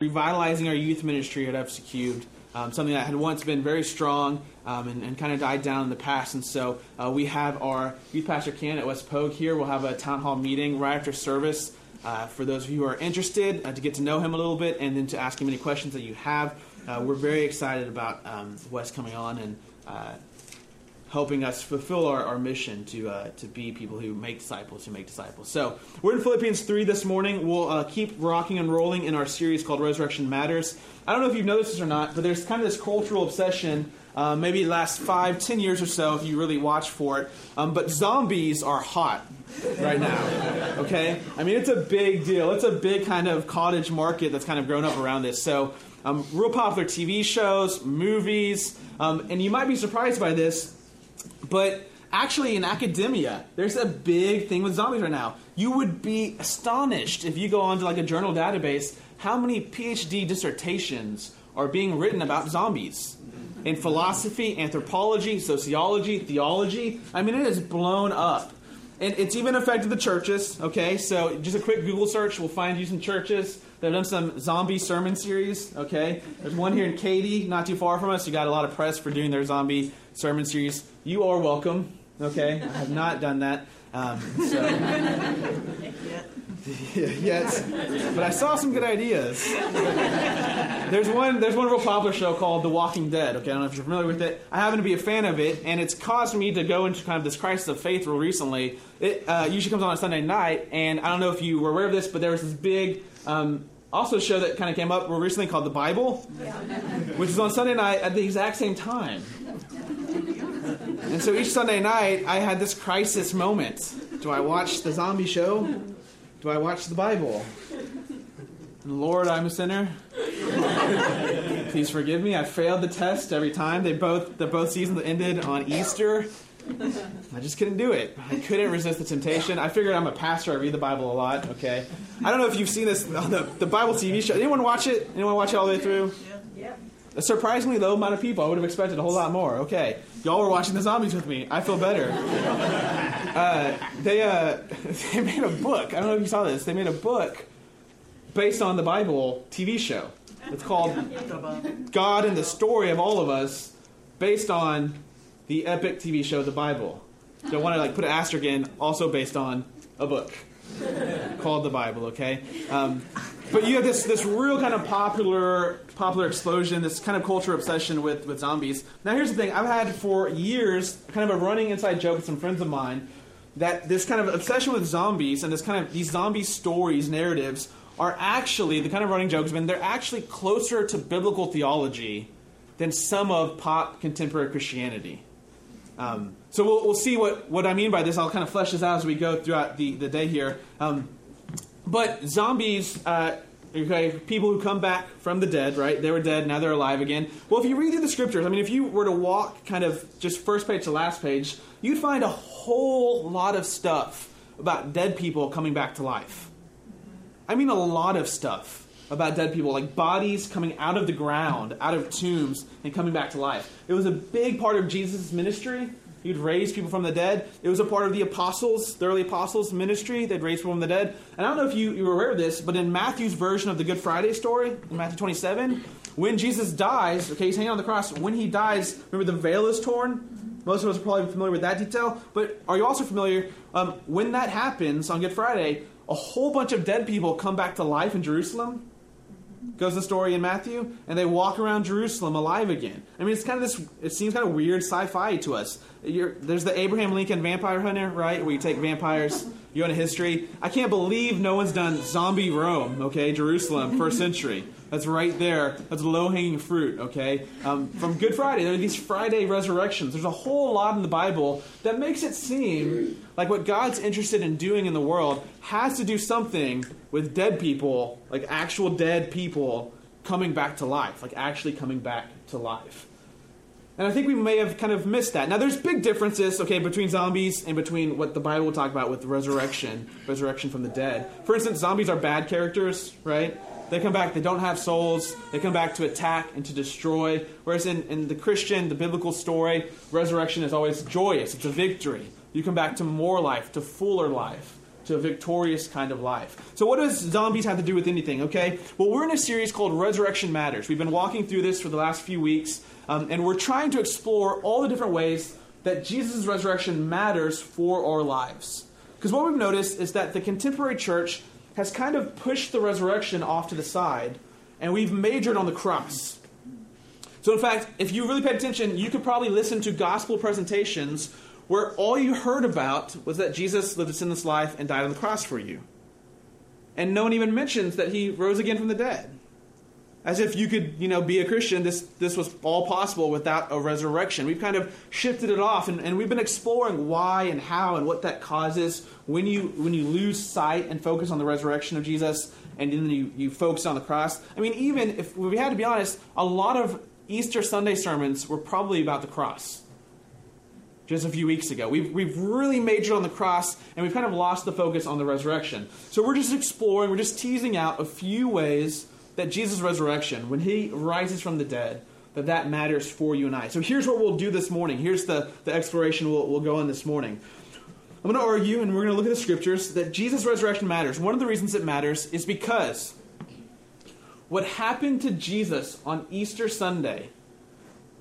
revitalizing our youth ministry at FC Cubed, um, something that had once been very strong um, and, and kind of died down in the past. And so uh, we have our youth pastor Ken at West Pogue here. We'll have a town hall meeting right after service uh, for those of you who are interested uh, to get to know him a little bit and then to ask him any questions that you have. Uh, we're very excited about um, what's coming on and uh, helping us fulfill our, our mission to uh, to be people who make disciples, who make disciples. So we're in Philippians 3 this morning. We'll uh, keep rocking and rolling in our series called Resurrection Matters. I don't know if you've noticed this or not, but there's kind of this cultural obsession, uh, maybe last five, ten years or so, if you really watch for it. Um, but zombies are hot right now. Okay? I mean, it's a big deal. It's a big kind of cottage market that's kind of grown up around this. So, um, real popular TV shows, movies, um, and you might be surprised by this but actually, in academia, there's a big thing with zombies right now. You would be astonished if you go onto like a journal database how many PhD dissertations are being written about zombies in philosophy, anthropology, sociology, theology. I mean, it is blown up. And it's even affected the churches, okay? So just a quick Google search will find you some churches that have done some zombie sermon series, okay? There's one here in Katy, not too far from us. You got a lot of press for doing their zombie sermon series. You are welcome, okay? I have not done that. Um, so. yes, but I saw some good ideas. There's one. There's one real popular show called The Walking Dead. Okay, I don't know if you're familiar with it. I happen to be a fan of it, and it's caused me to go into kind of this crisis of faith real recently. It uh, usually comes on a Sunday night, and I don't know if you were aware of this, but there was this big. Um, also, a show that kind of came up real recently called The Bible, yeah. which is on Sunday night at the exact same time. And so each Sunday night, I had this crisis moment. Do I watch the zombie show? Do I watch the Bible? Lord, I'm a sinner. Please forgive me. I failed the test every time. They both the both seasons ended on Easter. I just couldn't do it. I couldn't resist the temptation. I figured I'm a pastor. I read the Bible a lot. Okay. I don't know if you've seen this on the, the Bible TV show. Anyone watch it? Anyone watch it all the way through? Surprisingly low amount of people. I would have expected a whole lot more. Okay. Y'all were watching the zombies with me. I feel better. Uh, they uh, they made a book. I don't know if you saw this. They made a book based on the Bible TV show. It's called God and the Story of All of Us, based on the epic TV show The Bible. So I want to like put an asterisk in, also based on a book called the Bible. Okay. Um, but you have this this real kind of popular popular explosion, this kind of culture obsession with with zombies. Now here's the thing: I've had for years kind of a running inside joke with some friends of mine that this kind of obsession with zombies and this kind of these zombie stories, narratives are actually the kind of running jokes. Mean, they're actually closer to biblical theology than some of pop contemporary Christianity. Um, so we'll, we'll see what, what I mean by this. I'll kind of flesh this out as we go throughout the, the day here. Um, but zombies, uh, okay, people who come back from the dead, right? They were dead, now they're alive again. Well, if you read through the scriptures, I mean, if you were to walk kind of just first page to last page, you'd find a whole lot of stuff about dead people coming back to life. I mean, a lot of stuff about dead people, like bodies coming out of the ground, out of tombs, and coming back to life. It was a big part of Jesus' ministry He'd raise people from the dead. It was a part of the apostles, the early apostles' ministry. They'd raise people from the dead. And I don't know if you, you were aware of this, but in Matthew's version of the Good Friday story, in Matthew 27, when Jesus dies, okay, he's hanging on the cross. When he dies, remember the veil is torn? Most of us are probably familiar with that detail. But are you also familiar? Um, when that happens on Good Friday, a whole bunch of dead people come back to life in Jerusalem goes the story in Matthew, and they walk around Jerusalem alive again. I mean, it's kind of this. It seems kind of weird sci-fi to us. You're, there's the Abraham Lincoln Vampire Hunter, right, where you take vampires, you go into history. I can't believe no one's done zombie Rome, okay, Jerusalem, first century. That's right there. That's low hanging fruit, okay? Um, from Good Friday, there are these Friday resurrections. There's a whole lot in the Bible that makes it seem like what God's interested in doing in the world has to do something with dead people, like actual dead people coming back to life, like actually coming back to life. And I think we may have kind of missed that. Now, there's big differences, okay, between zombies and between what the Bible will talk about with resurrection, resurrection from the dead. For instance, zombies are bad characters, right? They come back, they don't have souls. They come back to attack and to destroy. Whereas in, in the Christian, the biblical story, resurrection is always joyous. It's a victory. You come back to more life, to fuller life, to a victorious kind of life. So, what does zombies have to do with anything? Okay, well, we're in a series called Resurrection Matters. We've been walking through this for the last few weeks, um, and we're trying to explore all the different ways that Jesus' resurrection matters for our lives. Because what we've noticed is that the contemporary church has kind of pushed the resurrection off to the side, and we've majored on the cross. So, in fact, if you really paid attention, you could probably listen to gospel presentations where all you heard about was that Jesus lived a sinless life and died on the cross for you. And no one even mentions that he rose again from the dead. As if you could, you know, be a Christian, this, this was all possible without a resurrection. We've kind of shifted it off, and, and we've been exploring why and how and what that causes when you when you lose sight and focus on the resurrection of Jesus, and then you, you focus on the cross. I mean, even if we had to be honest, a lot of Easter Sunday sermons were probably about the cross just a few weeks ago. We've, we've really majored on the cross and we've kind of lost the focus on the resurrection. So we're just exploring, we're just teasing out a few ways that Jesus' resurrection, when he rises from the dead, that that matters for you and I. So here's what we'll do this morning. Here's the, the exploration we'll, we'll go on this morning. I'm going to argue, and we're going to look at the scriptures, that Jesus' resurrection matters. One of the reasons it matters is because what happened to Jesus on Easter Sunday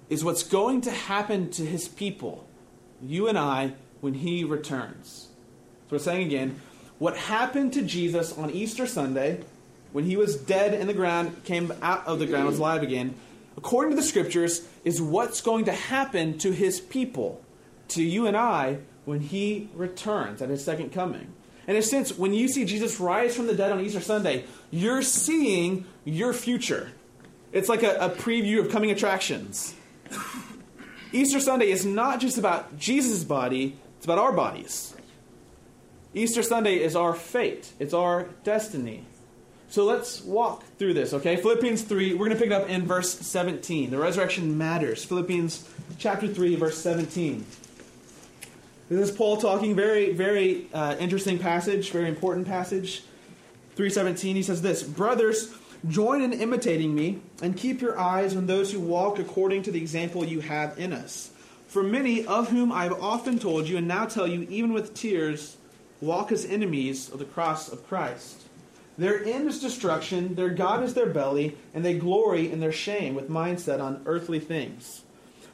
is what's going to happen to his people you and I, when he returns. So we're saying again, what happened to Jesus on Easter Sunday, when he was dead in the ground, came out of the ground, was alive again, according to the scriptures, is what's going to happen to his people, to you and I, when he returns at his second coming. In a sense, when you see Jesus rise from the dead on Easter Sunday, you're seeing your future. It's like a, a preview of coming attractions. Easter Sunday is not just about Jesus' body, it's about our bodies. Easter Sunday is our fate, it's our destiny. So let's walk through this, okay? Philippians 3, we're going to pick it up in verse 17. The resurrection matters. Philippians chapter 3, verse 17. This is Paul talking, very, very uh, interesting passage, very important passage. 317, he says this Brothers, Join in imitating me, and keep your eyes on those who walk according to the example you have in us. For many, of whom I have often told you, and now tell you, even with tears, walk as enemies of the cross of Christ. Their end is destruction, their God is their belly, and they glory in their shame with mindset on earthly things.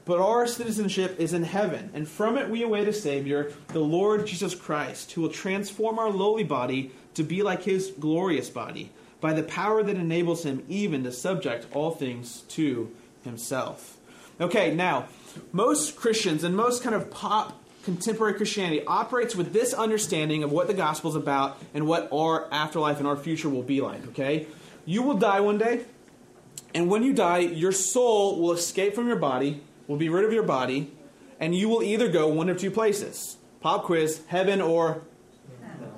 But our citizenship is in heaven, and from it we await a Savior, the Lord Jesus Christ, who will transform our lowly body to be like his glorious body by the power that enables him even to subject all things to himself. Okay, now, most Christians and most kind of pop contemporary Christianity operates with this understanding of what the gospel is about and what our afterlife and our future will be like, okay? You will die one day, and when you die, your soul will escape from your body, will be rid of your body, and you will either go one of two places. Pop quiz, heaven or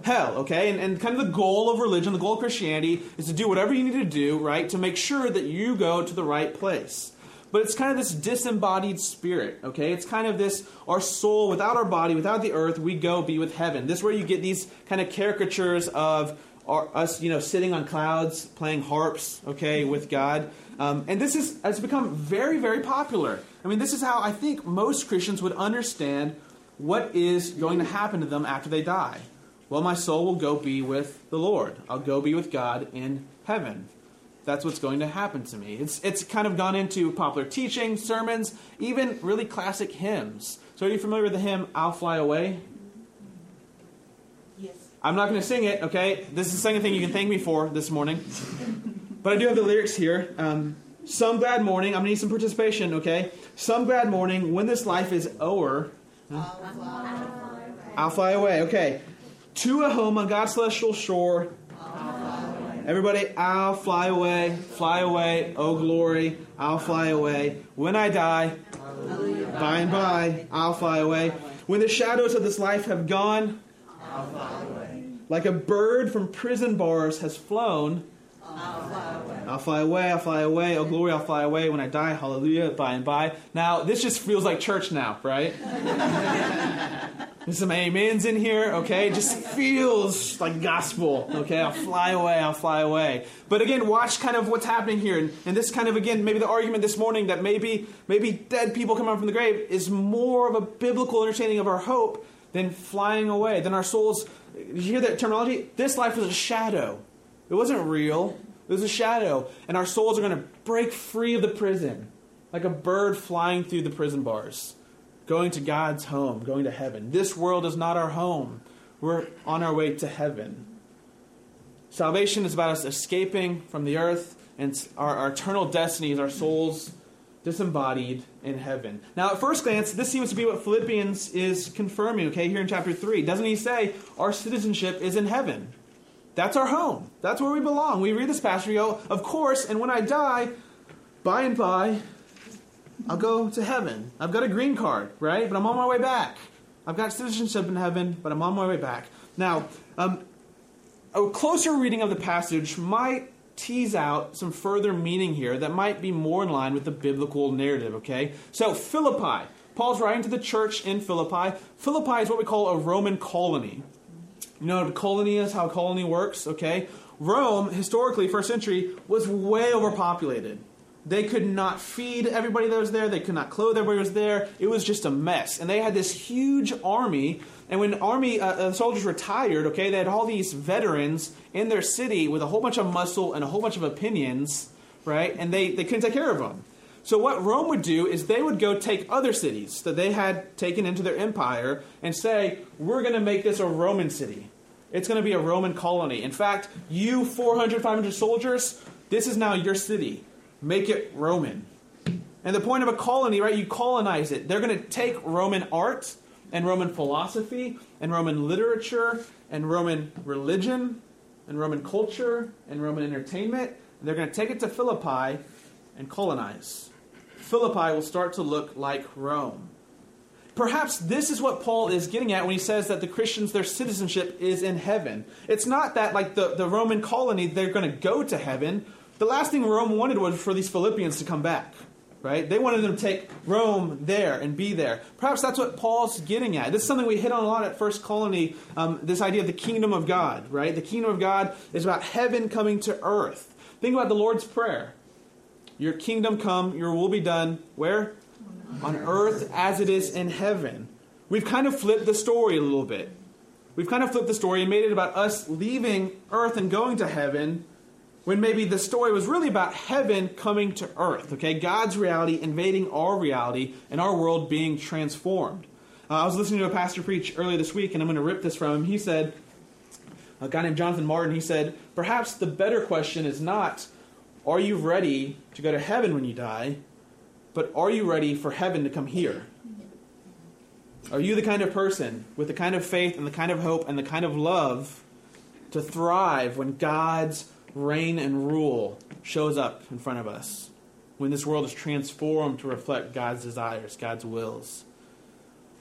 hell, okay? And, and kind of the goal of religion, the goal of Christianity, is to do whatever you need to do, right, to make sure that you go to the right place. But it's kind of this disembodied spirit, okay? It's kind of this our soul without our body, without the earth, we go be with heaven. This is where you get these kind of caricatures of our, us, you know, sitting on clouds, playing harps, okay, with God. Um, and this is, has become very, very popular. I mean, this is how I think most Christians would understand what is going to happen to them after they die. Well, my soul will go be with the Lord. I'll go be with God in heaven. That's what's going to happen to me. It's, it's kind of gone into popular teaching, sermons, even really classic hymns. So, are you familiar with the hymn, I'll Fly Away? Yes. I'm not going to sing it, okay? This is the second thing you can thank me for this morning. but I do have the lyrics here. Um, some glad morning, I'm going to need some participation, okay? Some glad morning, when this life is o'er, I'll fly. I'll fly away, okay to a home on God's celestial shore. Everybody, I'll fly away, fly away, oh glory, I'll fly away. When I die, by and by, I'll fly away. When the shadows of this life have gone, like a bird from prison bars has flown, I'll fly away, I'll fly away, oh glory, I'll fly away. When I die, hallelujah, by and by. Now, this just feels like church now, right? There's some amens in here, okay? It just feels like gospel, okay? I'll fly away, I'll fly away. But again, watch kind of what's happening here. And, and this kind of, again, maybe the argument this morning that maybe, maybe dead people coming up from the grave is more of a biblical understanding of our hope than flying away, than our souls you hear that terminology? This life is a shadow. It wasn't real. It was a shadow. And our souls are going to break free of the prison, like a bird flying through the prison bars, going to God's home, going to heaven. This world is not our home. We're on our way to heaven. Salvation is about us escaping from the earth, and our, our eternal destiny is our souls disembodied in heaven. Now, at first glance, this seems to be what Philippians is confirming, okay, here in chapter 3. Doesn't he say our citizenship is in heaven? That's our home. That's where we belong. We read this passage, we go, of course, and when I die, by and by, I'll go to heaven. I've got a green card, right? But I'm on my way back. I've got citizenship in heaven, but I'm on my way back. Now, um, a closer reading of the passage might tease out some further meaning here that might be more in line with the biblical narrative, okay? So, Philippi. Paul's writing to the church in Philippi. Philippi is what we call a Roman colony. You know what colony is, how colony works, okay? Rome, historically, first century, was way overpopulated. They could not feed everybody that was there. They could not clothe everybody that was there. It was just a mess. And they had this huge army. And when army uh, uh, soldiers retired, okay, they had all these veterans in their city with a whole bunch of muscle and a whole bunch of opinions, right? And they, they couldn't take care of them. So what Rome would do is they would go take other cities that they had taken into their empire and say, "We're going to make this a Roman city. It's going to be a Roman colony. In fact, you 400, 500 soldiers, this is now your city make it Roman. And the point of a colony, right? You colonize it. They're going to take Roman art and Roman philosophy and Roman literature and Roman religion and Roman culture and Roman entertainment. And they're going to take it to Philippi and colonize. Philippi will start to look like Rome. Perhaps this is what Paul is getting at when he says that the Christians, their citizenship is in heaven. It's not that, like the, the Roman colony, they're going to go to heaven, the last thing Rome wanted was for these Philippians to come back. Right? They wanted them to take Rome there and be there. Perhaps that's what Paul's getting at. This is something we hit on a lot at First Colony um, this idea of the kingdom of God, right? The kingdom of God is about heaven coming to earth. Think about the Lord's Prayer Your kingdom come, your will be done. Where? On earth as it is in heaven. We've kind of flipped the story a little bit. We've kind of flipped the story and made it about us leaving earth and going to heaven when maybe the story was really about heaven coming to earth, okay? God's reality invading our reality and our world being transformed. Uh, I was listening to a pastor preach earlier this week, and I'm going to rip this from him. He said, a guy named Jonathan Martin, he said, perhaps the better question is not, are you ready to go to heaven when you die, but are you ready for heaven to come here? Are you the kind of person with the kind of faith and the kind of hope and the kind of love to thrive when God's reign and rule shows up in front of us when this world is transformed to reflect God's desires, God's wills.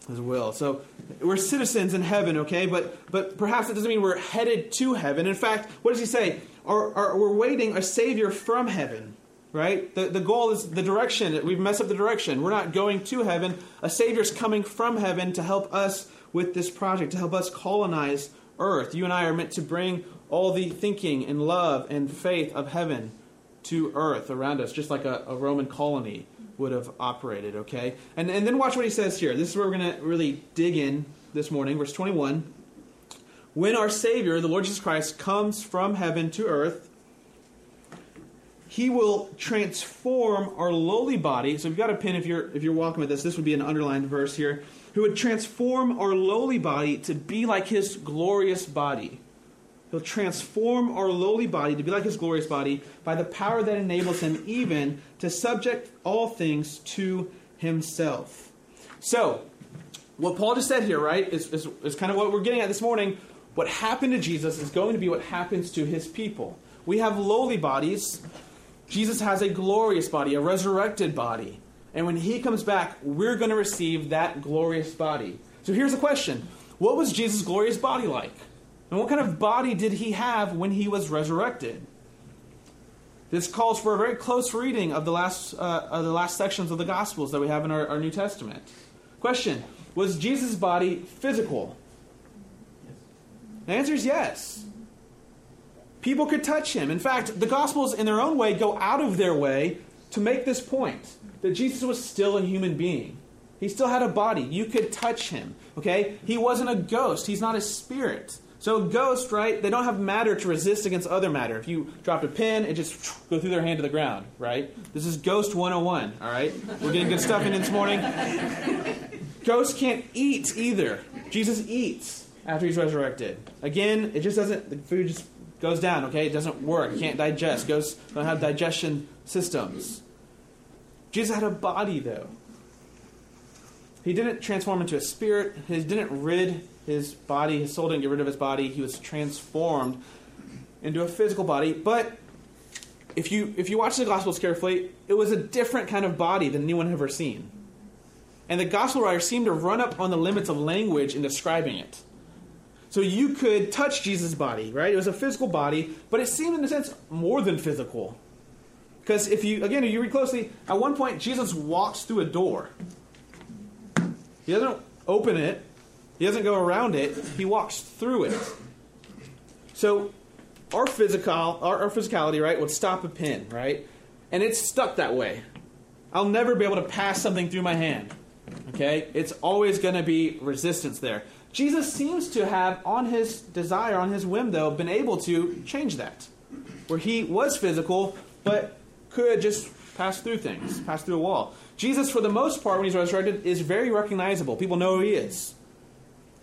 His well. So we're citizens in heaven, okay? But but perhaps it doesn't mean we're headed to heaven. In fact, what does he say? Our, our, we're waiting a Savior from heaven, right? The, the goal is the direction. We've messed up the direction. We're not going to heaven. A Savior's coming from heaven to help us with this project, to help us colonize earth. You and I are meant to bring all the thinking and love and faith of heaven to earth around us, just like a, a Roman colony would have operated, okay? And, and then watch what he says here. This is where we're going to really dig in this morning. Verse 21. When our Savior, the Lord Jesus Christ, comes from heaven to earth, he will transform our lowly body. So if you've got a pin, if you're if you're walking with this, this would be an underlined verse here. Who would transform our lowly body to be like his glorious body. He'll transform our lowly body to be like his glorious body by the power that enables him even to subject all things to himself. So, what Paul just said here, right, is, is, is kind of what we're getting at this morning. What happened to Jesus is going to be what happens to his people. We have lowly bodies. Jesus has a glorious body, a resurrected body. And when he comes back, we're going to receive that glorious body. So here's the question What was Jesus' glorious body like? And what kind of body did he have when he was resurrected? This calls for a very close reading of the last, uh, of the last sections of the Gospels that we have in our, our New Testament. Question Was Jesus' body physical? The answer is yes. People could touch him. In fact, the Gospels, in their own way, go out of their way to make this point that Jesus was still a human being. He still had a body. You could touch him. Okay? He wasn't a ghost. He's not a spirit. So ghosts, right? They don't have matter to resist against other matter. If you dropped a pin, it just go through their hand to the ground, right? This is Ghost 101, all right? We're getting good stuff in this morning. Ghosts can't eat either. Jesus eats after he's resurrected. Again, it just doesn't. The food just goes down. Okay, it doesn't work. It can't digest. Ghosts don't have digestion systems. Jesus had a body though. He didn't transform into a spirit. He didn't rid his body. His soul didn't get rid of his body. He was transformed into a physical body. But if you if you watch the Gospels carefully, it was a different kind of body than anyone had ever seen. And the Gospel writers seem to run up on the limits of language in describing it. So you could touch Jesus' body, right? It was a physical body, but it seemed in a sense more than physical. Because if you again, if you read closely, at one point Jesus walks through a door. He doesn't open it, he doesn't go around it, he walks through it. So our physical our, our physicality, right, would stop a pin, right? And it's stuck that way. I'll never be able to pass something through my hand. Okay? It's always going to be resistance there. Jesus seems to have, on his desire, on his whim, though, been able to change that. Where he was physical, but could just pass through things, pass through a wall. Jesus, for the most part, when he's resurrected, is very recognizable. People know who he is.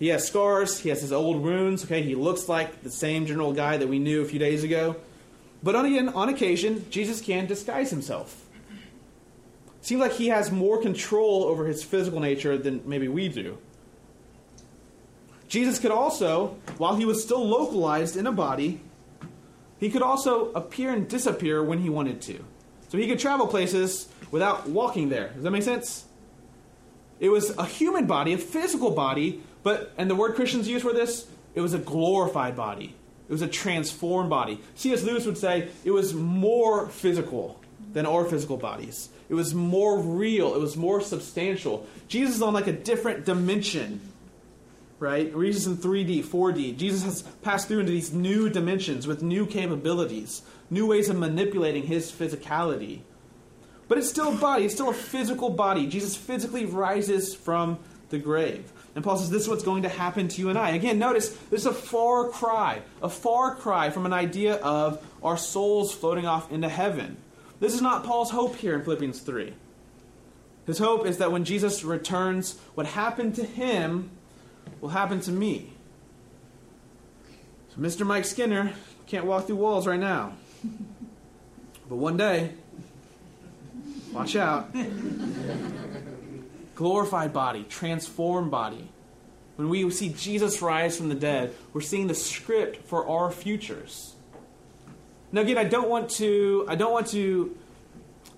He has scars, he has his old wounds, okay? He looks like the same general guy that we knew a few days ago. But on, again, on occasion, Jesus can disguise himself. Seems like he has more control over his physical nature than maybe we do. Jesus could also, while he was still localized in a body, he could also appear and disappear when he wanted to. So he could travel places without walking there. Does that make sense? It was a human body, a physical body, but, and the word Christians use for this, it was a glorified body. It was a transformed body. C.S. Lewis would say it was more physical than our physical bodies. It was more real. It was more substantial. Jesus is on like a different dimension, right? Jesus in 3D, 4D. Jesus has passed through into these new dimensions with new capabilities, new ways of manipulating his physicality. But it's still a body, it's still a physical body. Jesus physically rises from the grave. And Paul says this is what's going to happen to you and I. Again, notice this is a far cry, a far cry from an idea of our souls floating off into heaven. This is not Paul's hope here in Philippians 3. His hope is that when Jesus returns, what happened to him will happen to me. So Mr. Mike Skinner can't walk through walls right now. But one day, watch out. Glorified body, transformed body. When we see Jesus rise from the dead, we're seeing the script for our futures. Now, again, I don't want to. I don't want to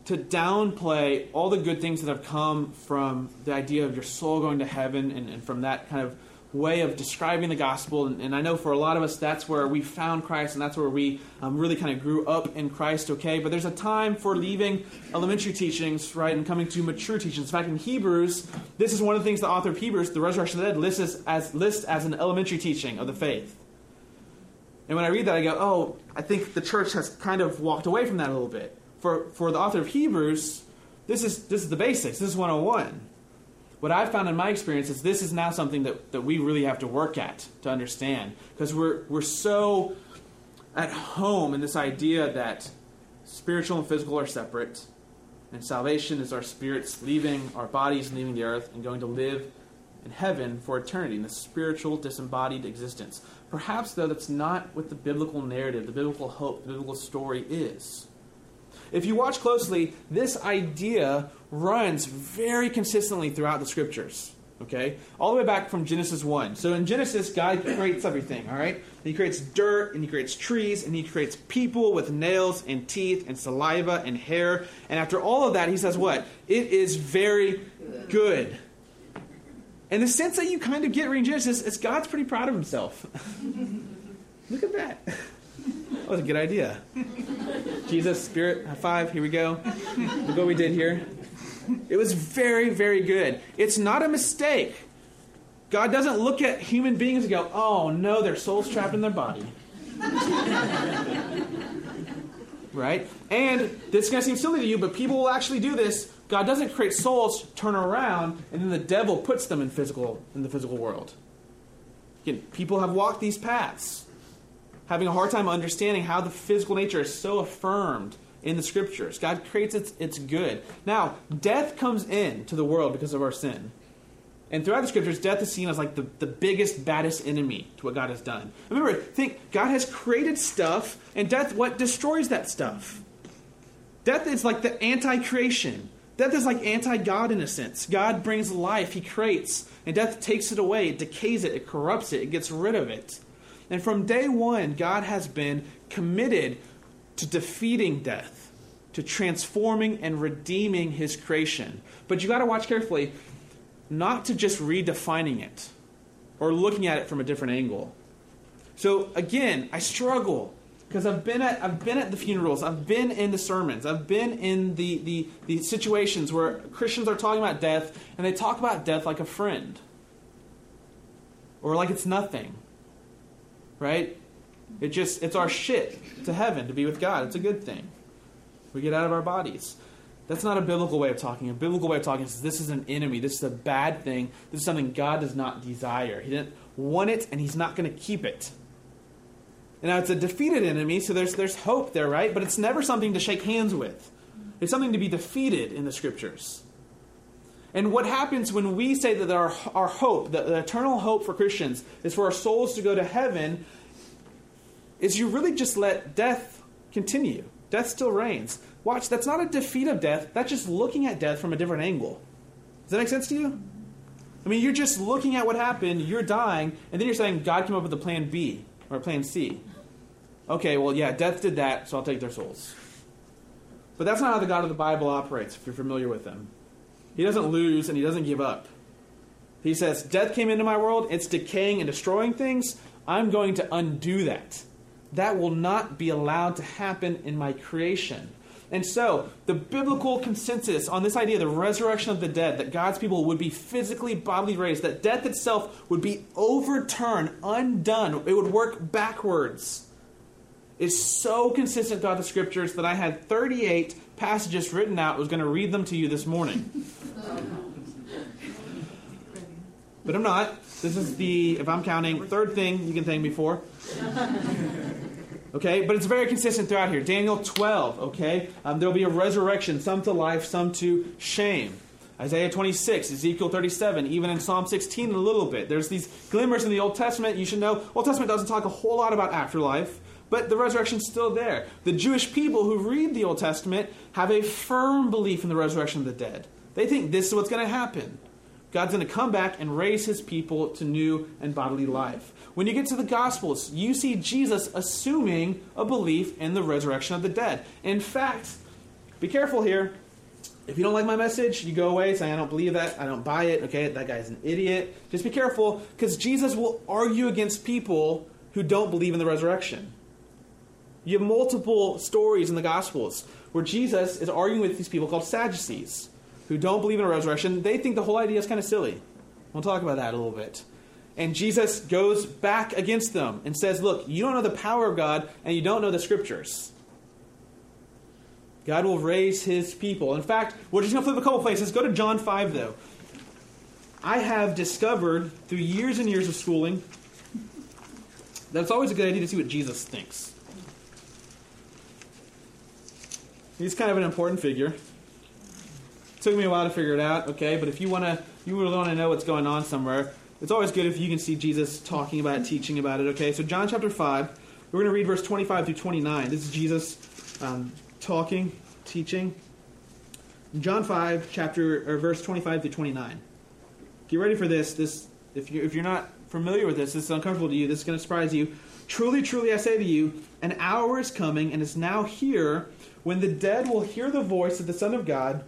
to downplay all the good things that have come from the idea of your soul going to heaven and, and from that kind of way of describing the gospel. And, and, I know for a lot of us, that's where we found Christ and that's where we um, really kind of grew up in Christ, okay? But there's a time for leaving elementary teachings, right, and coming to mature teachings. In fact, in Hebrews, this is one of the things the author of Hebrews, the resurrection of the dead, lists as, as, lists as an elementary teaching of the faith. And when I read that, I go, oh, I think the church has kind of walked away from that a little bit. For, for the author of Hebrews, this is, this is the basics. This is 101. What I've found in my experience is this is now something that, that we really have to work at to understand. Because we're, we're so at home in this idea that spiritual and physical are separate, and salvation is our spirits leaving our bodies, leaving the earth, and going to live in heaven for eternity, in the spiritual disembodied existence. Perhaps, though, that's not what the biblical narrative, the biblical hope, the biblical story is. If you watch closely, this idea runs very consistently throughout the scriptures. Okay? All the way back from Genesis 1. So in Genesis, God creates everything, all right? He creates dirt, and he creates trees, and he creates people with nails and teeth and saliva and hair. And after all of that, he says what? It is very good. And the sense that you kind of get reading Genesis is God's pretty proud of himself. Look at that. That was a good idea. Jesus, Spirit, high five, here we go. Look what we did here. It was very, very good. It's not a mistake. God doesn't look at human beings and go, oh no, their soul's trapped in their body. right? And this is going to seem silly to you, but people will actually do this God doesn't create souls, turn around, and then the devil puts them in physical in the physical world. Again, people have walked these paths, having a hard time understanding how the physical nature is so affirmed in the scriptures. God creates its, its good. Now, death comes into the world because of our sin. And throughout the scriptures, death is seen as like the, the biggest, baddest enemy to what God has done. Remember, think God has created stuff, and death, what destroys that stuff? Death is like the anti creation. Death is like anti God in a sense. God brings life, He creates, and death takes it away, it decays it, it corrupts it, it gets rid of it. And from day one, God has been committed to defeating death, to transforming and redeeming His creation. But you got to watch carefully not to just redefining it or looking at it from a different angle. So again, I struggle because I've been at I've been at the funerals, I've been in the sermons, I've been in the, the, the situations where Christians are talking about death and they talk about death like a friend. Or like it's nothing. Right? It just it's our shit to heaven to be with God. It's a good thing. We get out of our bodies. That's not a biblical way of talking. A biblical way of talking is this is an enemy. This is a bad thing. This is something God does not desire. He didn't want it, and He's not going to keep it. And now it's a defeated enemy, so there's, there's hope there, right? But it's never something to shake hands with. It's something to be defeated in the scriptures. And what happens when we say that our, our hope, the, the eternal hope for Christians, is for our souls to go to heaven, is you really just let death continue. Death still reigns. Watch, that's not a defeat of death. That's just looking at death from a different angle. Does that make sense to you? I mean, you're just looking at what happened, you're dying, and then you're saying God came up with a plan B or plan C. Okay, well, yeah, death did that, so I'll take their souls. But that's not how the God of the Bible operates, if you're familiar with him. He doesn't lose and he doesn't give up. He says, Death came into my world, it's decaying and destroying things. I'm going to undo that. That will not be allowed to happen in my creation. And so, the biblical consensus on this idea, the resurrection of the dead, that God's people would be physically, bodily raised, that death itself would be overturned, undone, it would work backwards, is so consistent throughout the scriptures that I had 38 passages written out. I was going to read them to you this morning. But I'm not. This is the, if I'm counting, third thing you can thank me for. Okay, but it's very consistent throughout here. Daniel 12, okay? Um, there'll be a resurrection, some to life, some to shame. Isaiah 26, Ezekiel 37, even in Psalm 16 a little bit. There's these glimmers in the Old Testament. You should know, Old Testament doesn't talk a whole lot about afterlife, but the resurrection's still there. The Jewish people who read the Old Testament have a firm belief in the resurrection of the dead. They think this is what's going to happen. God's going to come back and raise his people to new and bodily life. When you get to the Gospels, you see Jesus assuming a belief in the resurrection of the dead. In fact, be careful here. If you don't like my message, you go away saying, I don't believe that, I don't buy it, okay, that guy's an idiot. Just be careful, because Jesus will argue against people who don't believe in the resurrection. You have multiple stories in the Gospels where Jesus is arguing with these people called Sadducees who don't believe in a resurrection. They think the whole idea is kind of silly. We'll talk about that a little bit. And Jesus goes back against them and says, Look, you don't know the power of God and you don't know the scriptures. God will raise his people. In fact, we're just going to flip a couple places. Go to John 5, though. I have discovered through years and years of schooling that it's always a good idea to see what Jesus thinks. He's kind of an important figure. Took me a while to figure it out, okay, but if you want to, you really want to know what's going on somewhere, it's always good if you can see Jesus talking about it, teaching about it. Okay, so John chapter 5, we're going to read verse 25 through 29. This is Jesus um, talking, teaching. John 5, chapter or verse 25 through 29. Get ready for this. This, if you if you're not familiar with this, this is uncomfortable to you. This is going to surprise you. Truly, truly, I say to you, an hour is coming and is now here when the dead will hear the voice of the Son of God,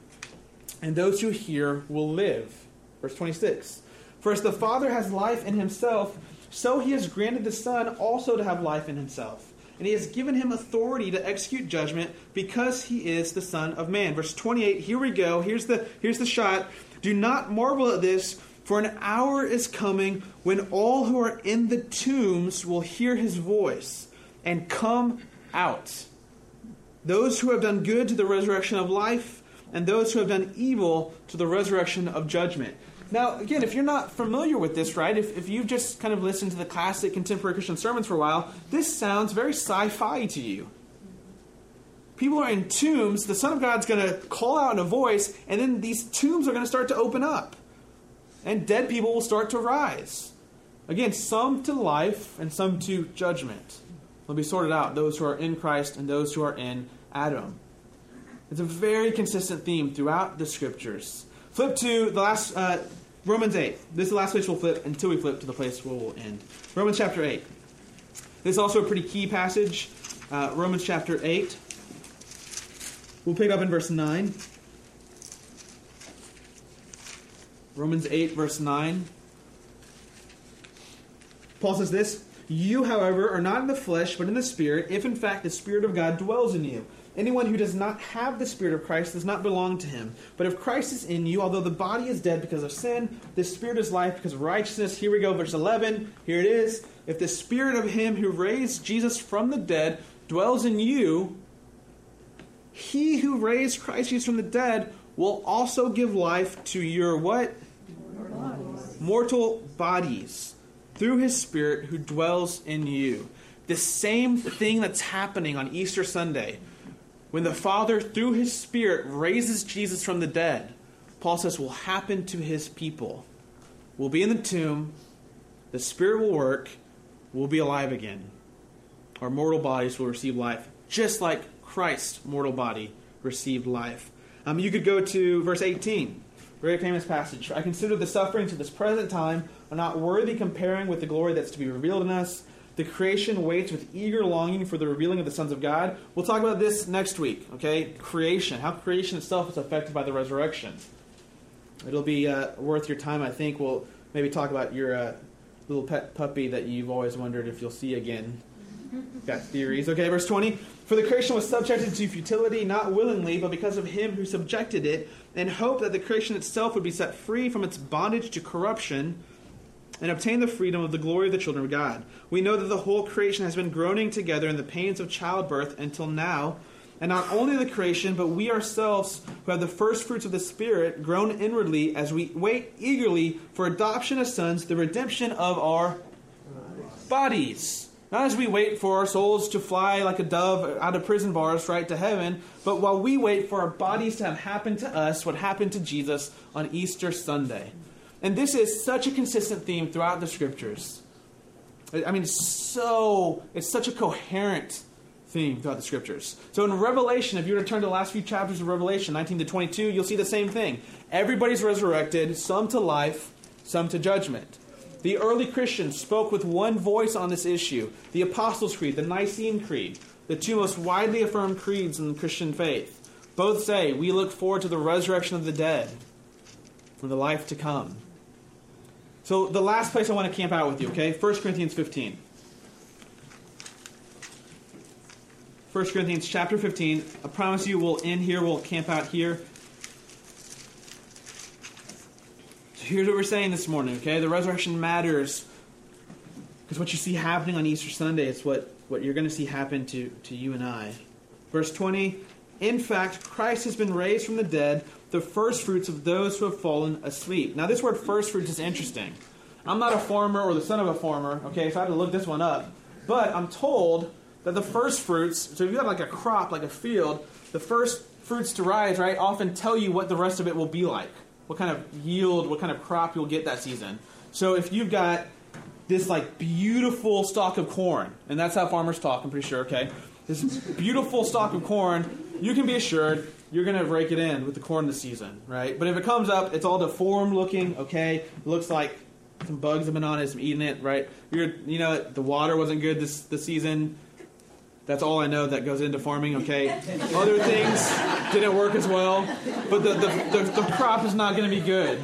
and those who hear will live. Verse 26. For as the Father has life in himself, so he has granted the Son also to have life in himself. And he has given him authority to execute judgment because he is the Son of Man. Verse 28, here we go. Here's the, here's the shot. Do not marvel at this, for an hour is coming when all who are in the tombs will hear his voice and come out. Those who have done good to the resurrection of life, and those who have done evil to the resurrection of judgment. Now, again, if you're not familiar with this, right, if, if you've just kind of listened to the classic contemporary Christian sermons for a while, this sounds very sci fi to you. People are in tombs, the Son of God's going to call out in a voice, and then these tombs are going to start to open up. And dead people will start to rise. Again, some to life and some to judgment. They'll be sorted out those who are in Christ and those who are in Adam. It's a very consistent theme throughout the scriptures. Flip to the last uh, Romans 8. This is the last place we'll flip until we flip to the place where we'll end. Romans chapter 8. This is also a pretty key passage. Uh, Romans chapter 8. We'll pick up in verse 9. Romans 8, verse 9. Paul says this You, however, are not in the flesh, but in the Spirit, if in fact the Spirit of God dwells in you. Anyone who does not have the Spirit of Christ does not belong to him. But if Christ is in you, although the body is dead because of sin, the Spirit is life because of righteousness. Here we go, verse 11. Here it is. If the Spirit of him who raised Jesus from the dead dwells in you, he who raised Christ Jesus from the dead will also give life to your what? Mortal bodies. Mortal bodies through his Spirit who dwells in you. The same thing that's happening on Easter Sunday when the Father, through his Spirit, raises Jesus from the dead, Paul says will happen to his people. We'll be in the tomb, the Spirit will work, we'll be alive again. Our mortal bodies will receive life, just like Christ's mortal body received life. Um, you could go to verse 18, very famous passage. I consider the sufferings of this present time are not worthy comparing with the glory that's to be revealed in us. The creation waits with eager longing for the revealing of the sons of God. We'll talk about this next week, okay? Creation, how creation itself is affected by the resurrection. It'll be uh, worth your time, I think. We'll maybe talk about your uh, little pet puppy that you've always wondered if you'll see again. Got theories. Okay, verse 20. For the creation was subjected to futility, not willingly, but because of him who subjected it, in hope that the creation itself would be set free from its bondage to corruption and obtain the freedom of the glory of the children of God. We know that the whole creation has been groaning together in the pains of childbirth until now. And not only the creation, but we ourselves, who have the first fruits of the Spirit, groan inwardly as we wait eagerly for adoption as sons, the redemption of our bodies. Not as we wait for our souls to fly like a dove out of prison bars right to heaven, but while we wait for our bodies to have happened to us what happened to Jesus on Easter Sunday. And this is such a consistent theme throughout the scriptures. I mean, it's so, it's such a coherent theme throughout the scriptures. So in Revelation, if you were to turn to the last few chapters of Revelation, 19 to 22, you'll see the same thing. Everybody's resurrected, some to life, some to judgment. The early Christians spoke with one voice on this issue the Apostles' Creed, the Nicene Creed, the two most widely affirmed creeds in the Christian faith. Both say, We look forward to the resurrection of the dead, for the life to come. So the last place I want to camp out with you, okay? 1 Corinthians 15. 1 Corinthians chapter 15. I promise you we'll end here, we'll camp out here. So here's what we're saying this morning, okay? The resurrection matters. Because what you see happening on Easter Sunday is what, what you're going to see happen to, to you and I. Verse 20 In fact, Christ has been raised from the dead the first fruits of those who have fallen asleep. Now, this word first fruits is interesting. I'm not a farmer or the son of a farmer, okay, so I had to look this one up. But I'm told that the first fruits, so if you have like a crop, like a field, the first fruits to rise, right, often tell you what the rest of it will be like. What kind of yield, what kind of crop you'll get that season. So if you've got this like beautiful stalk of corn, and that's how farmers talk, I'm pretty sure, okay? This beautiful stalk of corn, you can be assured you're going to rake it in with the corn this season, right? But if it comes up, it's all deformed looking, okay? Looks like some bugs have been on it, some eating it, right? You're, you know, the water wasn't good this, this season. That's all I know that goes into farming, okay? Other things didn't work as well, but the, the, the, the crop is not going to be good.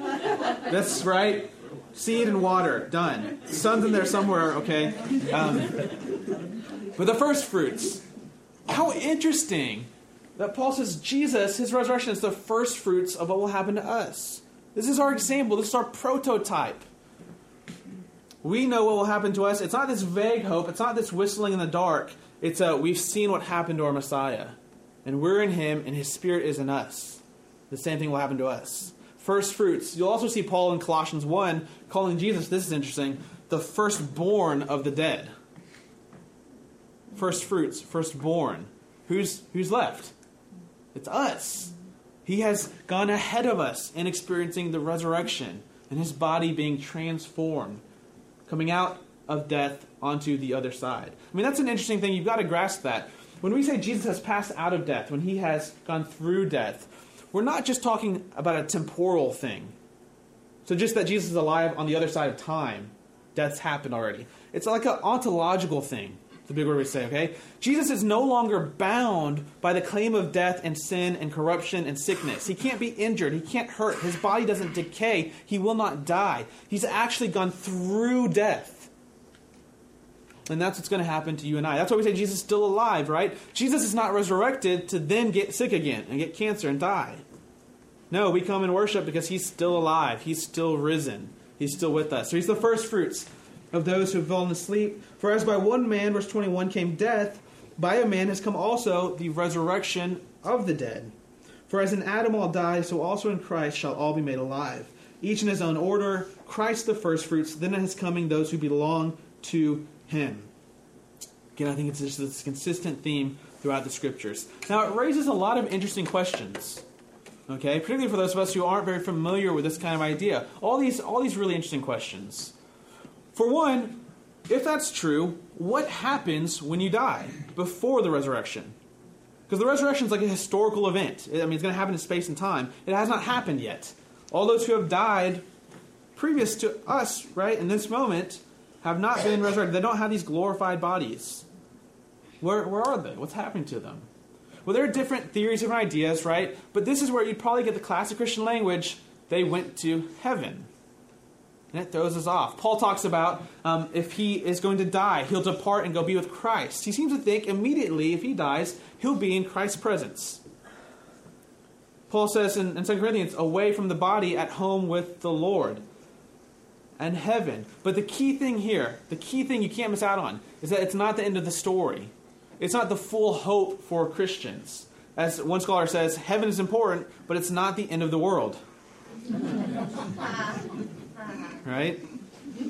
That's right. Seed and water, done. Sun's in there somewhere, okay? Um, but the first fruits, how interesting that Paul says Jesus, his resurrection, is the first fruits of what will happen to us. This is our example, this is our prototype. We know what will happen to us. It's not this vague hope, it's not this whistling in the dark. It's a we've seen what happened to our Messiah. And we're in him, and his spirit is in us. The same thing will happen to us. First fruits. You'll also see Paul in Colossians 1 calling Jesus, this is interesting, the firstborn of the dead. First fruits, firstborn. Who's, who's left? It's us. He has gone ahead of us in experiencing the resurrection and his body being transformed, coming out of death onto the other side. I mean, that's an interesting thing. You've got to grasp that. When we say Jesus has passed out of death, when he has gone through death, we're not just talking about a temporal thing. So, just that Jesus is alive on the other side of time, death's happened already. It's like an ontological thing. It's a big word we say, okay? Jesus is no longer bound by the claim of death and sin and corruption and sickness. He can't be injured. He can't hurt. His body doesn't decay. He will not die. He's actually gone through death. And that's what's going to happen to you and I. That's why we say Jesus is still alive, right? Jesus is not resurrected to then get sick again and get cancer and die. No, we come and worship because he's still alive. He's still risen. He's still with us. So he's the first fruits of those who have fallen asleep. For as by one man, verse 21, came death, by a man has come also the resurrection of the dead. For as in Adam all die, so also in Christ shall all be made alive. Each in his own order, Christ the firstfruits, then at his coming those who belong to him. Again, I think it's just this consistent theme throughout the scriptures. Now, it raises a lot of interesting questions. Okay, particularly for those of us who aren't very familiar with this kind of idea. All these, all these really interesting questions. For one, if that's true, what happens when you die before the resurrection? Because the resurrection is like a historical event. I mean, it's going to happen in space and time. It has not happened yet. All those who have died previous to us, right, in this moment, have not been resurrected. They don't have these glorified bodies. Where, where are they? What's happening to them? Well, there are different theories, different ideas, right? But this is where you'd probably get the classic Christian language they went to heaven. And it throws us off. Paul talks about um, if he is going to die, he'll depart and go be with Christ. He seems to think immediately, if he dies, he'll be in Christ's presence. Paul says in, in 2 Corinthians, away from the body, at home with the Lord and heaven. But the key thing here, the key thing you can't miss out on, is that it's not the end of the story. It's not the full hope for Christians. As one scholar says, heaven is important, but it's not the end of the world. right?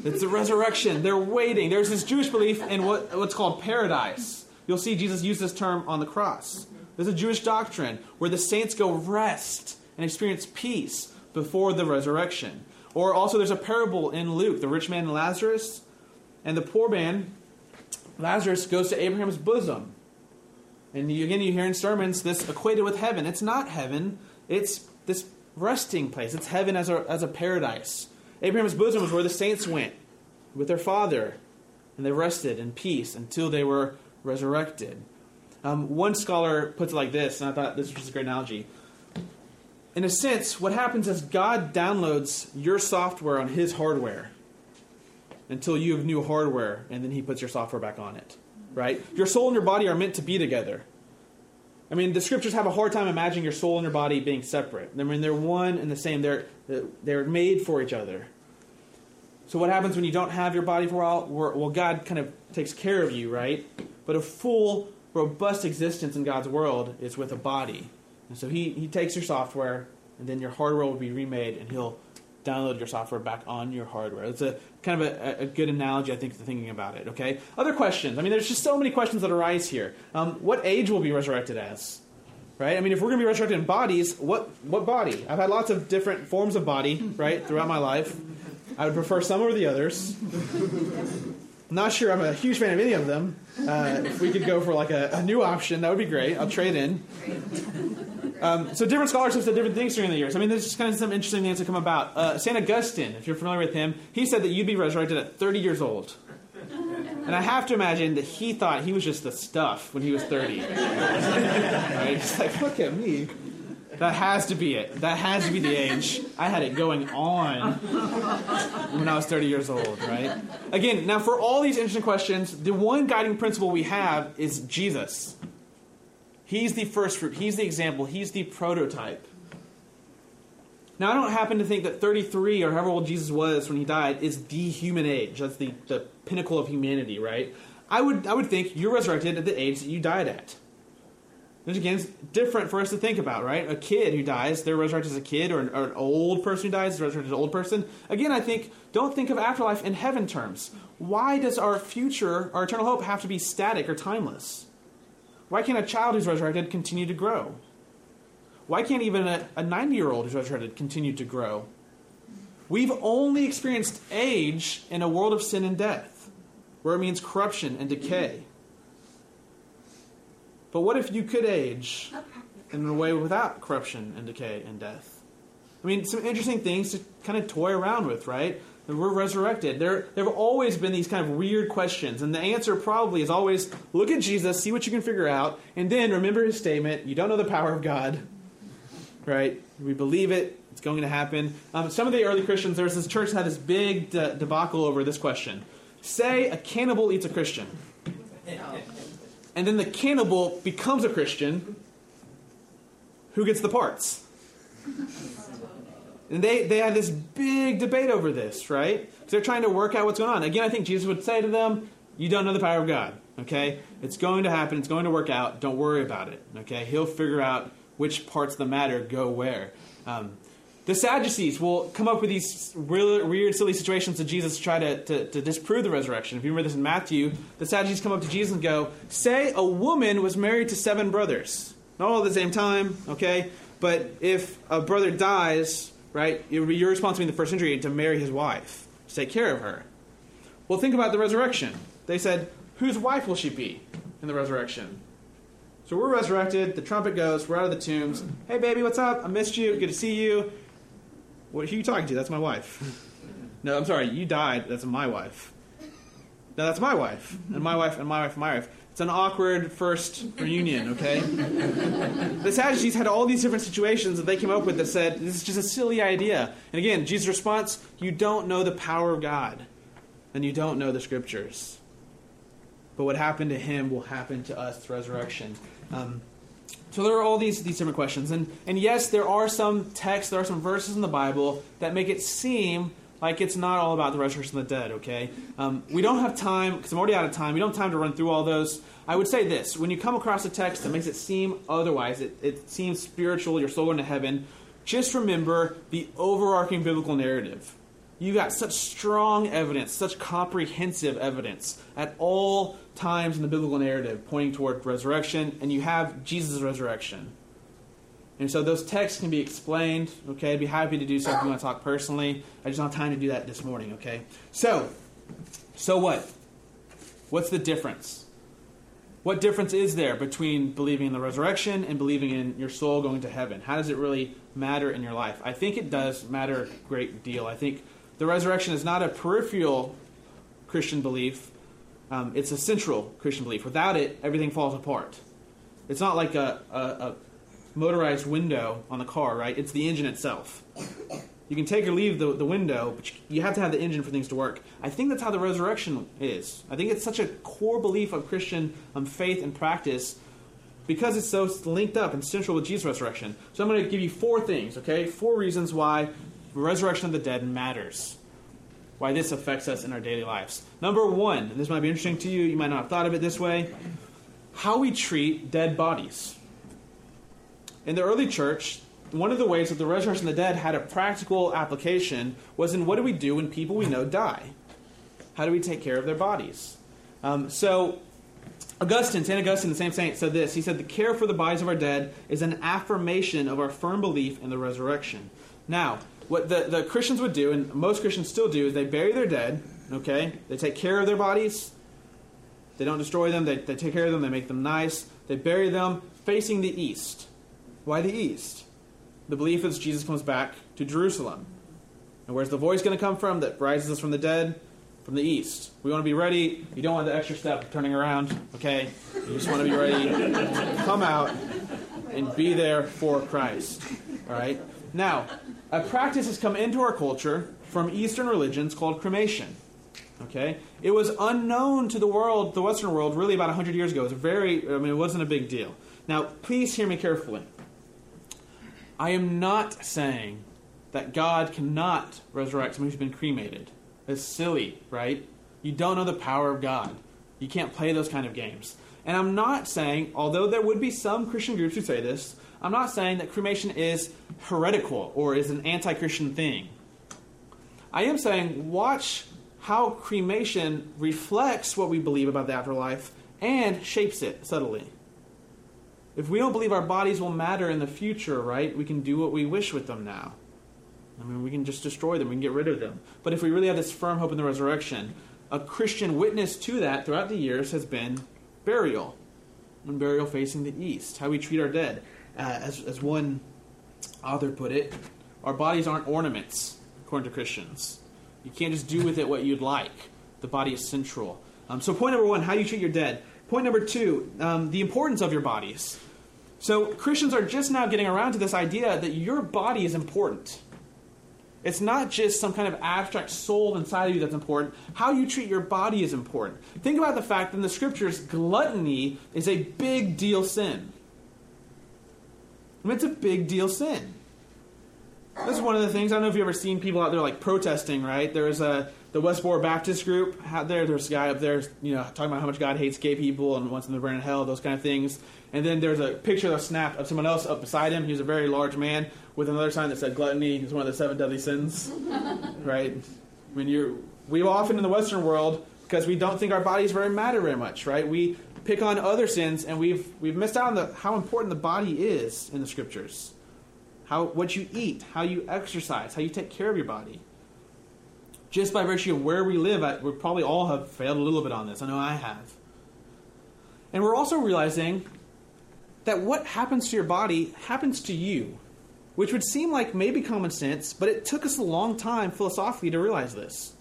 It's the resurrection. They're waiting. There's this Jewish belief in what, what's called paradise. You'll see Jesus use this term on the cross. There's a Jewish doctrine where the saints go rest and experience peace before the resurrection. Or also, there's a parable in Luke the rich man and Lazarus, and the poor man, Lazarus, goes to Abraham's bosom. And you, again, you hear in sermons this equated with heaven. It's not heaven, it's this resting place. It's heaven as a, as a paradise. Abraham's bosom was where the saints went with their father, and they rested in peace until they were resurrected. Um, one scholar puts it like this, and I thought this was just a great analogy in a sense, what happens is God downloads your software on His hardware until you have new hardware, and then He puts your software back on it. Right? Your soul and your body are meant to be together. I mean, the scriptures have a hard time imagining your soul and your body being separate. I mean, they're one and the same. They're they're made for each other. So what happens when you don't have your body for a while? Well, God kind of takes care of you, right? But a full, robust existence in God's world is with a body. And so he, he takes your software, and then your hardware will be remade, and he'll download your software back on your hardware. It's a kind of a, a good analogy, I think, to thinking about it. Okay. Other questions. I mean, there's just so many questions that arise here. Um, what age will be resurrected as? Right. I mean, if we're going to be resurrected in bodies, what what body? I've had lots of different forms of body, right, throughout my life. I would prefer some over the others. not sure I'm a huge fan of any of them. Uh, if we could go for like a, a, new option, that would be great. I'll trade in. Um, so different scholars have said different things during the years. I mean, there's just kind of some interesting things that come about. Uh, St. Augustine, if you're familiar with him, he said that you'd be resurrected at 30 years old. And I have to imagine that he thought he was just the stuff when he was 30. right? He's like, look at me. That has to be it. That has to be the age. I had it going on when I was 30 years old, right? Again, now for all these interesting questions, the one guiding principle we have is Jesus. He's the first fruit, he's the example, he's the prototype. Now, I don't happen to think that 33 or however old Jesus was when he died is the human age. That's the, the pinnacle of humanity, right? I would, I would think you're resurrected at the age that you died at. Which again is different for us to think about, right? A kid who dies, they're resurrected as a kid, or an, or an old person who dies, is resurrected as an old person. Again, I think, don't think of afterlife in heaven terms. Why does our future, our eternal hope, have to be static or timeless? Why can't a child who's resurrected continue to grow? Why can't even a 90 year old who's resurrected continue to grow? We've only experienced age in a world of sin and death, where it means corruption and decay. But what if you could age in a way without corruption and decay and death? I mean, some interesting things to kind of toy around with, right? We're resurrected. There, there have always been these kind of weird questions, and the answer probably is always look at Jesus, see what you can figure out, and then remember his statement: you don't know the power of God, right? We believe it; it's going to happen. Um, some of the early Christians, there was this church that had this big de- debacle over this question: Say a cannibal eats a Christian and then the cannibal becomes a Christian, who gets the parts? And they, they had this big debate over this, right? Because they're trying to work out what's going on. Again, I think Jesus would say to them, You don't know the power of God, okay? It's going to happen, it's going to work out. Don't worry about it, okay? He'll figure out which parts of the matter go where. Um, the Sadducees will come up with these weird, weird silly situations to Jesus to try to, to, to, disprove the resurrection. If you remember this in Matthew, the Sadducees come up to Jesus and go, Say a woman was married to seven brothers. Not all at the same time, okay? But if a brother dies, right, it would be your responsibility in the first century to marry his wife, to take care of her. Well, think about the resurrection. They said, Whose wife will she be in the resurrection? So we're resurrected, the trumpet goes, we're out of the tombs. Hey, baby, what's up? I missed you. Good to see you what, who are you talking to? That's my wife. no, I'm sorry, you died. That's my wife. No, that's my wife. And my wife, and my wife, and my wife. It's an awkward first reunion, okay? the Sadducees had all these different situations that they came up with that said, this is just a silly idea. And again, Jesus' response, you don't know the power of God, and you don't know the scriptures. But what happened to him will happen to us resurrection. Um, so there are all these, these different questions. And, and yes, there are some texts, there are some verses in the Bible that make it seem like it's not all about the resurrection of the dead, okay? Um, we don't have time, because I'm already out of time, we don't have time to run through all those. I would say this when you come across a text that makes it seem otherwise, it, it seems spiritual, your soul going to heaven, just remember the overarching biblical narrative. You got such strong evidence, such comprehensive evidence at all times in the biblical narrative pointing toward resurrection, and you have Jesus' resurrection. And so those texts can be explained, okay? I'd be happy to do so if you want to talk personally. I just don't have time to do that this morning, okay? So, so what? What's the difference? What difference is there between believing in the resurrection and believing in your soul going to heaven? How does it really matter in your life? I think it does matter a great deal. I think the resurrection is not a peripheral Christian belief, um, it's a central Christian belief. Without it, everything falls apart. It's not like a, a, a motorized window on the car, right? It's the engine itself. You can take or leave the, the window, but you have to have the engine for things to work. I think that's how the resurrection is. I think it's such a core belief of Christian um, faith and practice because it's so linked up and central with Jesus' resurrection. So I'm going to give you four things, okay? Four reasons why the resurrection of the dead matters why this affects us in our daily lives. Number one, this might be interesting to you, you might not have thought of it this way how we treat dead bodies. In the early church, one of the ways that the resurrection of the dead had a practical application was in what do we do when people we know die? How do we take care of their bodies? Um, so, Augustine, St. Augustine, the same saint, said this. He said, The care for the bodies of our dead is an affirmation of our firm belief in the resurrection. Now, what the, the Christians would do, and most Christians still do, is they bury their dead, okay? They take care of their bodies. They don't destroy them, they, they take care of them, they make them nice. They bury them facing the east. Why the east? The belief is Jesus comes back to Jerusalem. And where's the voice going to come from that rises us from the dead? From the east. We want to be ready. You don't want the extra step of turning around, okay? You just want to be ready to come out and be there for Christ. All right? Now, a practice has come into our culture from Eastern religions called cremation. Okay, it was unknown to the world, the Western world, really about hundred years ago. It was very, I mean, it wasn't a big deal. Now, please hear me carefully. I am not saying that God cannot resurrect someone who's been cremated. It's silly, right? You don't know the power of God. You can't play those kind of games. And I'm not saying, although there would be some Christian groups who say this, I'm not saying that cremation is heretical or is an anti Christian thing. I am saying, watch how cremation reflects what we believe about the afterlife and shapes it subtly. If we don't believe our bodies will matter in the future, right, we can do what we wish with them now. I mean, we can just destroy them, we can get rid of them. But if we really have this firm hope in the resurrection, a Christian witness to that throughout the years has been burial. And burial facing the east, how we treat our dead. Uh, as, as one author put it, our bodies aren't ornaments, according to Christians. You can't just do with it what you'd like. The body is central. Um, so, point number one, how you treat your dead. Point number two, um, the importance of your bodies. So, Christians are just now getting around to this idea that your body is important. It's not just some kind of abstract soul inside of you that's important. How you treat your body is important. Think about the fact that in the scriptures, gluttony is a big deal sin. I mean, it's a big deal sin. This is one of the things. I don't know if you've ever seen people out there like protesting, right? There's a the Westboro Baptist group out there. There's a guy up there, you know, talking about how much God hates gay people and wants them to burn in hell, those kind of things. And then there's a picture of snap of someone else up beside him. He's a very large man with another sign that said gluttony is one of the seven deadly sins, right? I mean, you're we often in the Western world because we don't think our bodies very matter very much, right? We pick on other sins, and we've we've missed out on the, how important the body is in the scriptures. How what you eat, how you exercise, how you take care of your body. Just by virtue of where we live, I, we probably all have failed a little bit on this. I know I have. And we're also realizing that what happens to your body happens to you, which would seem like maybe common sense, but it took us a long time philosophically to realize this.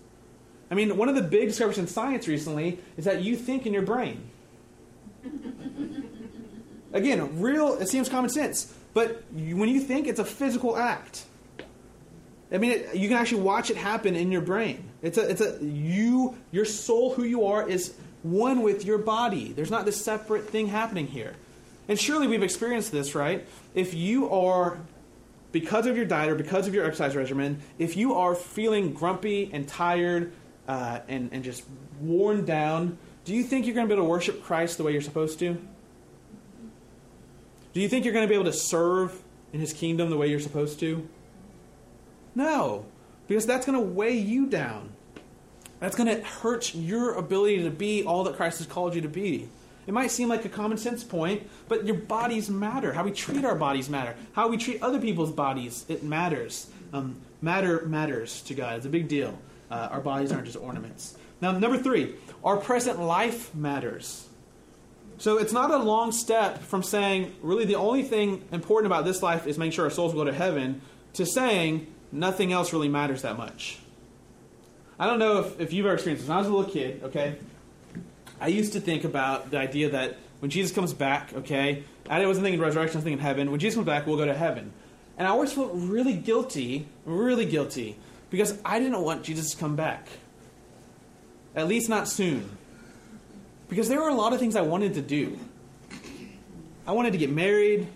I mean, one of the big discoveries in science recently is that you think in your brain. Again, real, it seems common sense, but when you think, it's a physical act. I mean, it, you can actually watch it happen in your brain. It's a, it's a, you, your soul, who you are, is one with your body. There's not this separate thing happening here. And surely we've experienced this, right? If you are, because of your diet or because of your exercise regimen, if you are feeling grumpy and tired uh, and, and just worn down, do you think you're going to be able to worship Christ the way you're supposed to? Do you think you're going to be able to serve in his kingdom the way you're supposed to? No, because that's going to weigh you down. That's going to hurt your ability to be all that Christ has called you to be. It might seem like a common sense point, but your bodies matter. How we treat our bodies matter. How we treat other people's bodies, it matters. Um, matter matters to God. It's a big deal. Uh, our bodies aren't just ornaments. Now, number three, our present life matters. So it's not a long step from saying, really, the only thing important about this life is making sure our souls go to heaven, to saying nothing else really matters that much. I don't know if, if you've ever experienced this. When I was a little kid, okay, I used to think about the idea that when Jesus comes back, okay, I wasn't thinking resurrection, I was thinking heaven. When Jesus comes back, we'll go to heaven. And I always felt really guilty, really guilty, because I didn't want Jesus to come back. At least not soon. Because there were a lot of things I wanted to do. I wanted to get married.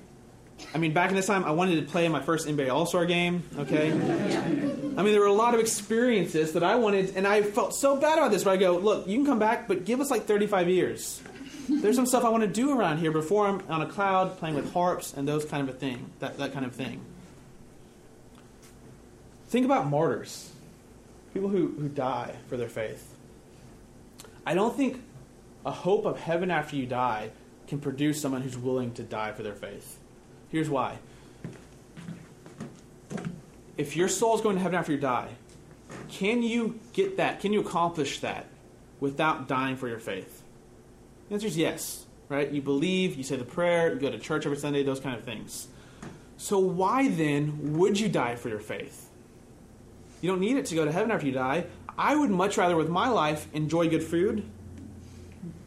I mean, back in this time, I wanted to play my first NBA All Star game, okay? I mean, there were a lot of experiences that I wanted, and I felt so bad about this, but I go, look, you can come back, but give us like 35 years. There's some stuff I want to do around here before I'm on a cloud playing with harps and those kind of a thing, that, that kind of thing. Think about martyrs, people who, who die for their faith. I don't think a hope of heaven after you die can produce someone who's willing to die for their faith. Here's why. If your soul is going to heaven after you die, can you get that? Can you accomplish that without dying for your faith? The answer is yes, right? You believe, you say the prayer, you go to church every Sunday, those kind of things. So, why then would you die for your faith? You don't need it to go to heaven after you die. I would much rather, with my life, enjoy good food,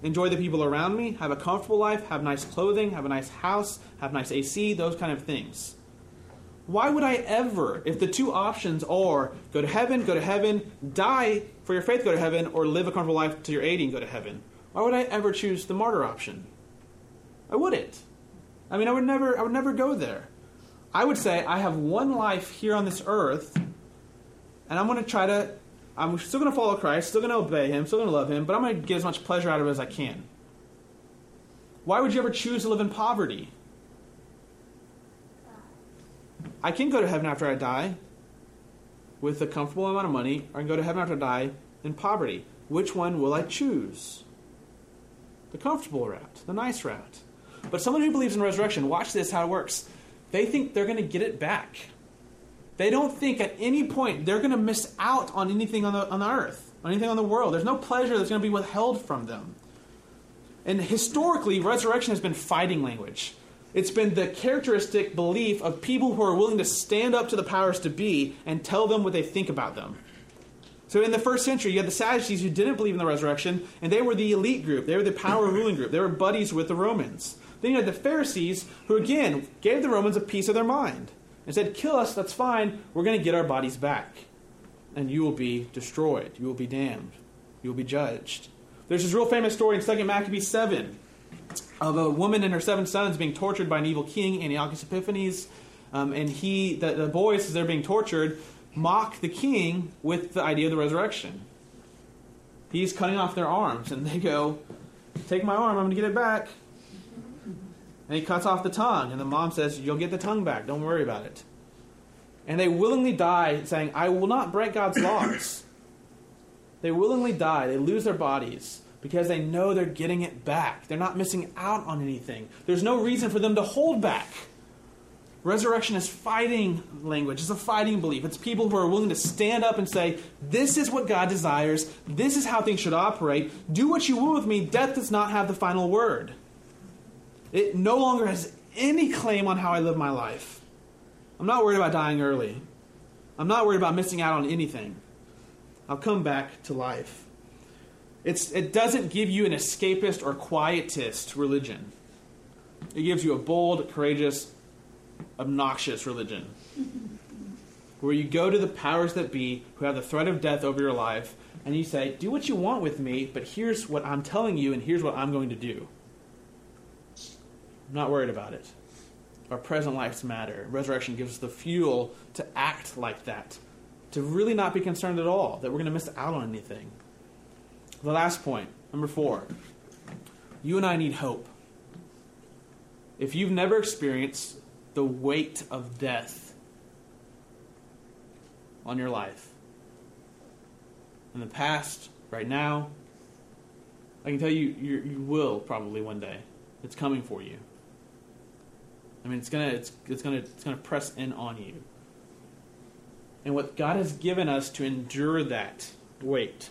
enjoy the people around me, have a comfortable life, have nice clothing, have a nice house, have nice AC, those kind of things. Why would I ever, if the two options are go to heaven, go to heaven, die for your faith, go to heaven, or live a comfortable life to your 80 and go to heaven, why would I ever choose the martyr option? I wouldn't. I mean, I would never, I would never go there. I would say I have one life here on this earth, and I'm going to try to I'm still going to follow Christ, still going to obey Him, still going to love Him, but I'm going to get as much pleasure out of it as I can. Why would you ever choose to live in poverty? I can go to heaven after I die with a comfortable amount of money, or I can go to heaven after I die in poverty. Which one will I choose? The comfortable route, the nice route. But someone who believes in resurrection, watch this how it works. They think they're going to get it back. They don't think at any point they're going to miss out on anything on the, on the earth, on anything on the world. There's no pleasure that's going to be withheld from them. And historically, resurrection has been fighting language. It's been the characteristic belief of people who are willing to stand up to the powers to be and tell them what they think about them. So in the first century, you had the Sadducees who didn't believe in the resurrection, and they were the elite group. They were the power ruling group. They were buddies with the Romans. Then you had the Pharisees, who again gave the Romans a piece of their mind and said, Kill us, that's fine. We're going to get our bodies back. And you will be destroyed. You will be damned. You will be judged. There's this real famous story in 2 Maccabees 7 of a woman and her seven sons being tortured by an evil king, Antiochus Epiphanes. Um, and he, the, the boys, as they're being tortured, mock the king with the idea of the resurrection. He's cutting off their arms, and they go, Take my arm, I'm going to get it back. And he cuts off the tongue, and the mom says, You'll get the tongue back, don't worry about it. And they willingly die, saying, I will not break God's laws. they willingly die, they lose their bodies because they know they're getting it back. They're not missing out on anything. There's no reason for them to hold back. Resurrection is fighting language. It's a fighting belief. It's people who are willing to stand up and say, This is what God desires. This is how things should operate. Do what you will with me. Death does not have the final word. It no longer has any claim on how I live my life. I'm not worried about dying early. I'm not worried about missing out on anything. I'll come back to life. It's, it doesn't give you an escapist or quietist religion. It gives you a bold, courageous, obnoxious religion. Where you go to the powers that be who have the threat of death over your life and you say, Do what you want with me, but here's what I'm telling you and here's what I'm going to do. I'm not worried about it. Our present lives matter. Resurrection gives us the fuel to act like that, to really not be concerned at all that we're going to miss out on anything. The last point, number four. You and I need hope. If you've never experienced the weight of death on your life, in the past, right now, I can tell you, you, you will probably one day. It's coming for you. I mean, it's gonna, it's, it's gonna, it's gonna press in on you. And what God has given us to endure that weight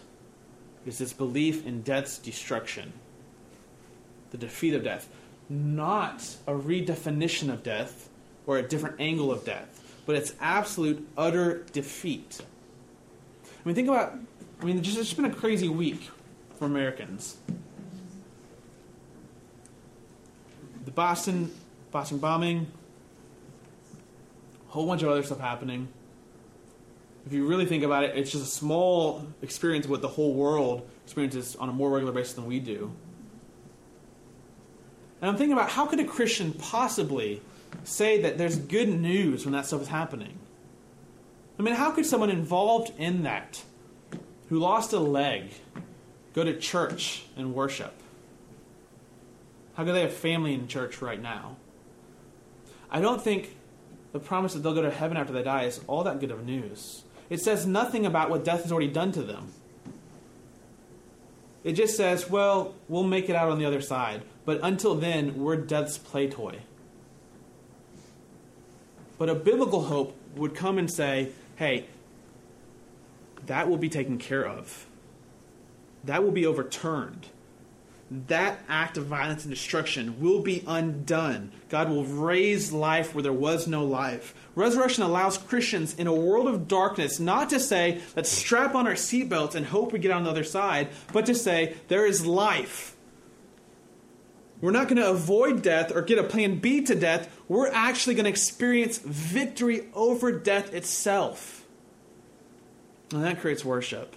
is this belief in death's destruction, the defeat of death, not a redefinition of death or a different angle of death, but it's absolute, utter defeat. I mean, think about, I mean, just, it's just been a crazy week for Americans. The Boston, Boston bombing, a whole bunch of other stuff happening if you really think about it, it's just a small experience what the whole world experiences on a more regular basis than we do. And I'm thinking about how could a Christian possibly say that there's good news when that stuff is happening? I mean, how could someone involved in that, who lost a leg, go to church and worship? How could they have family in church right now? I don't think the promise that they'll go to heaven after they die is all that good of news. It says nothing about what death has already done to them. It just says, well, we'll make it out on the other side. But until then, we're death's play toy. But a biblical hope would come and say, hey, that will be taken care of. That will be overturned that act of violence and destruction will be undone. God will raise life where there was no life. Resurrection allows Christians in a world of darkness not to say, let's strap on our seatbelts and hope we get on the other side, but to say, there is life. We're not going to avoid death or get a plan B to death. We're actually going to experience victory over death itself. And that creates worship.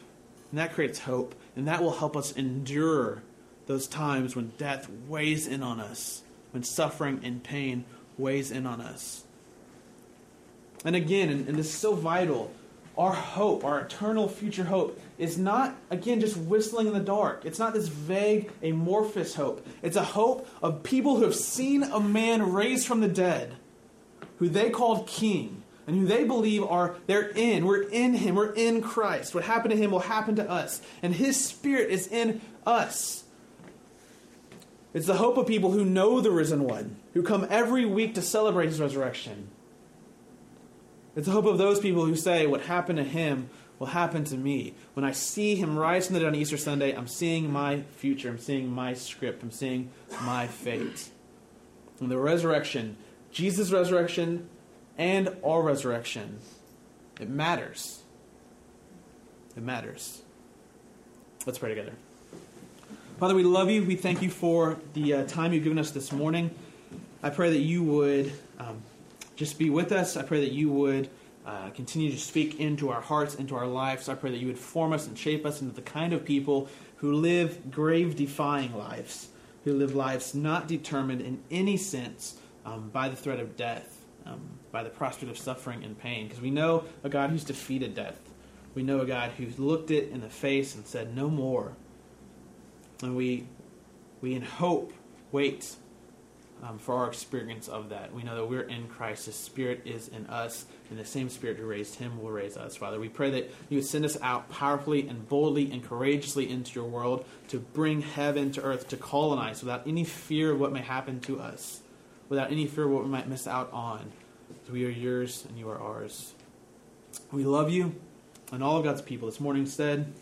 And that creates hope. And that will help us endure those times when death weighs in on us, when suffering and pain weighs in on us. And again, and, and this is so vital, our hope, our eternal future hope, is not, again, just whistling in the dark. It's not this vague, amorphous hope. It's a hope of people who have seen a man raised from the dead, who they called king, and who they believe are, they're in. We're in him. We're in Christ. What happened to him will happen to us. And his spirit is in us. It's the hope of people who know the risen one, who come every week to celebrate his resurrection. It's the hope of those people who say, What happened to him will happen to me. When I see him rise from the dead on Easter Sunday, I'm seeing my future. I'm seeing my script. I'm seeing my fate. And the resurrection, Jesus' resurrection, and our resurrection, it matters. It matters. Let's pray together. Father, we love you. We thank you for the uh, time you've given us this morning. I pray that you would um, just be with us. I pray that you would uh, continue to speak into our hearts, into our lives. I pray that you would form us and shape us into the kind of people who live grave defying lives, who live lives not determined in any sense um, by the threat of death, um, by the prospect of suffering and pain. Because we know a God who's defeated death. We know a God who's looked it in the face and said, No more. And we, we in hope wait um, for our experience of that. We know that we're in Christ. His Spirit is in us, and the same Spirit who raised him will raise us. Father, we pray that you would send us out powerfully and boldly and courageously into your world to bring heaven to earth, to colonize without any fear of what may happen to us, without any fear of what we might miss out on. We are yours and you are ours. We love you and all of God's people. This morning said,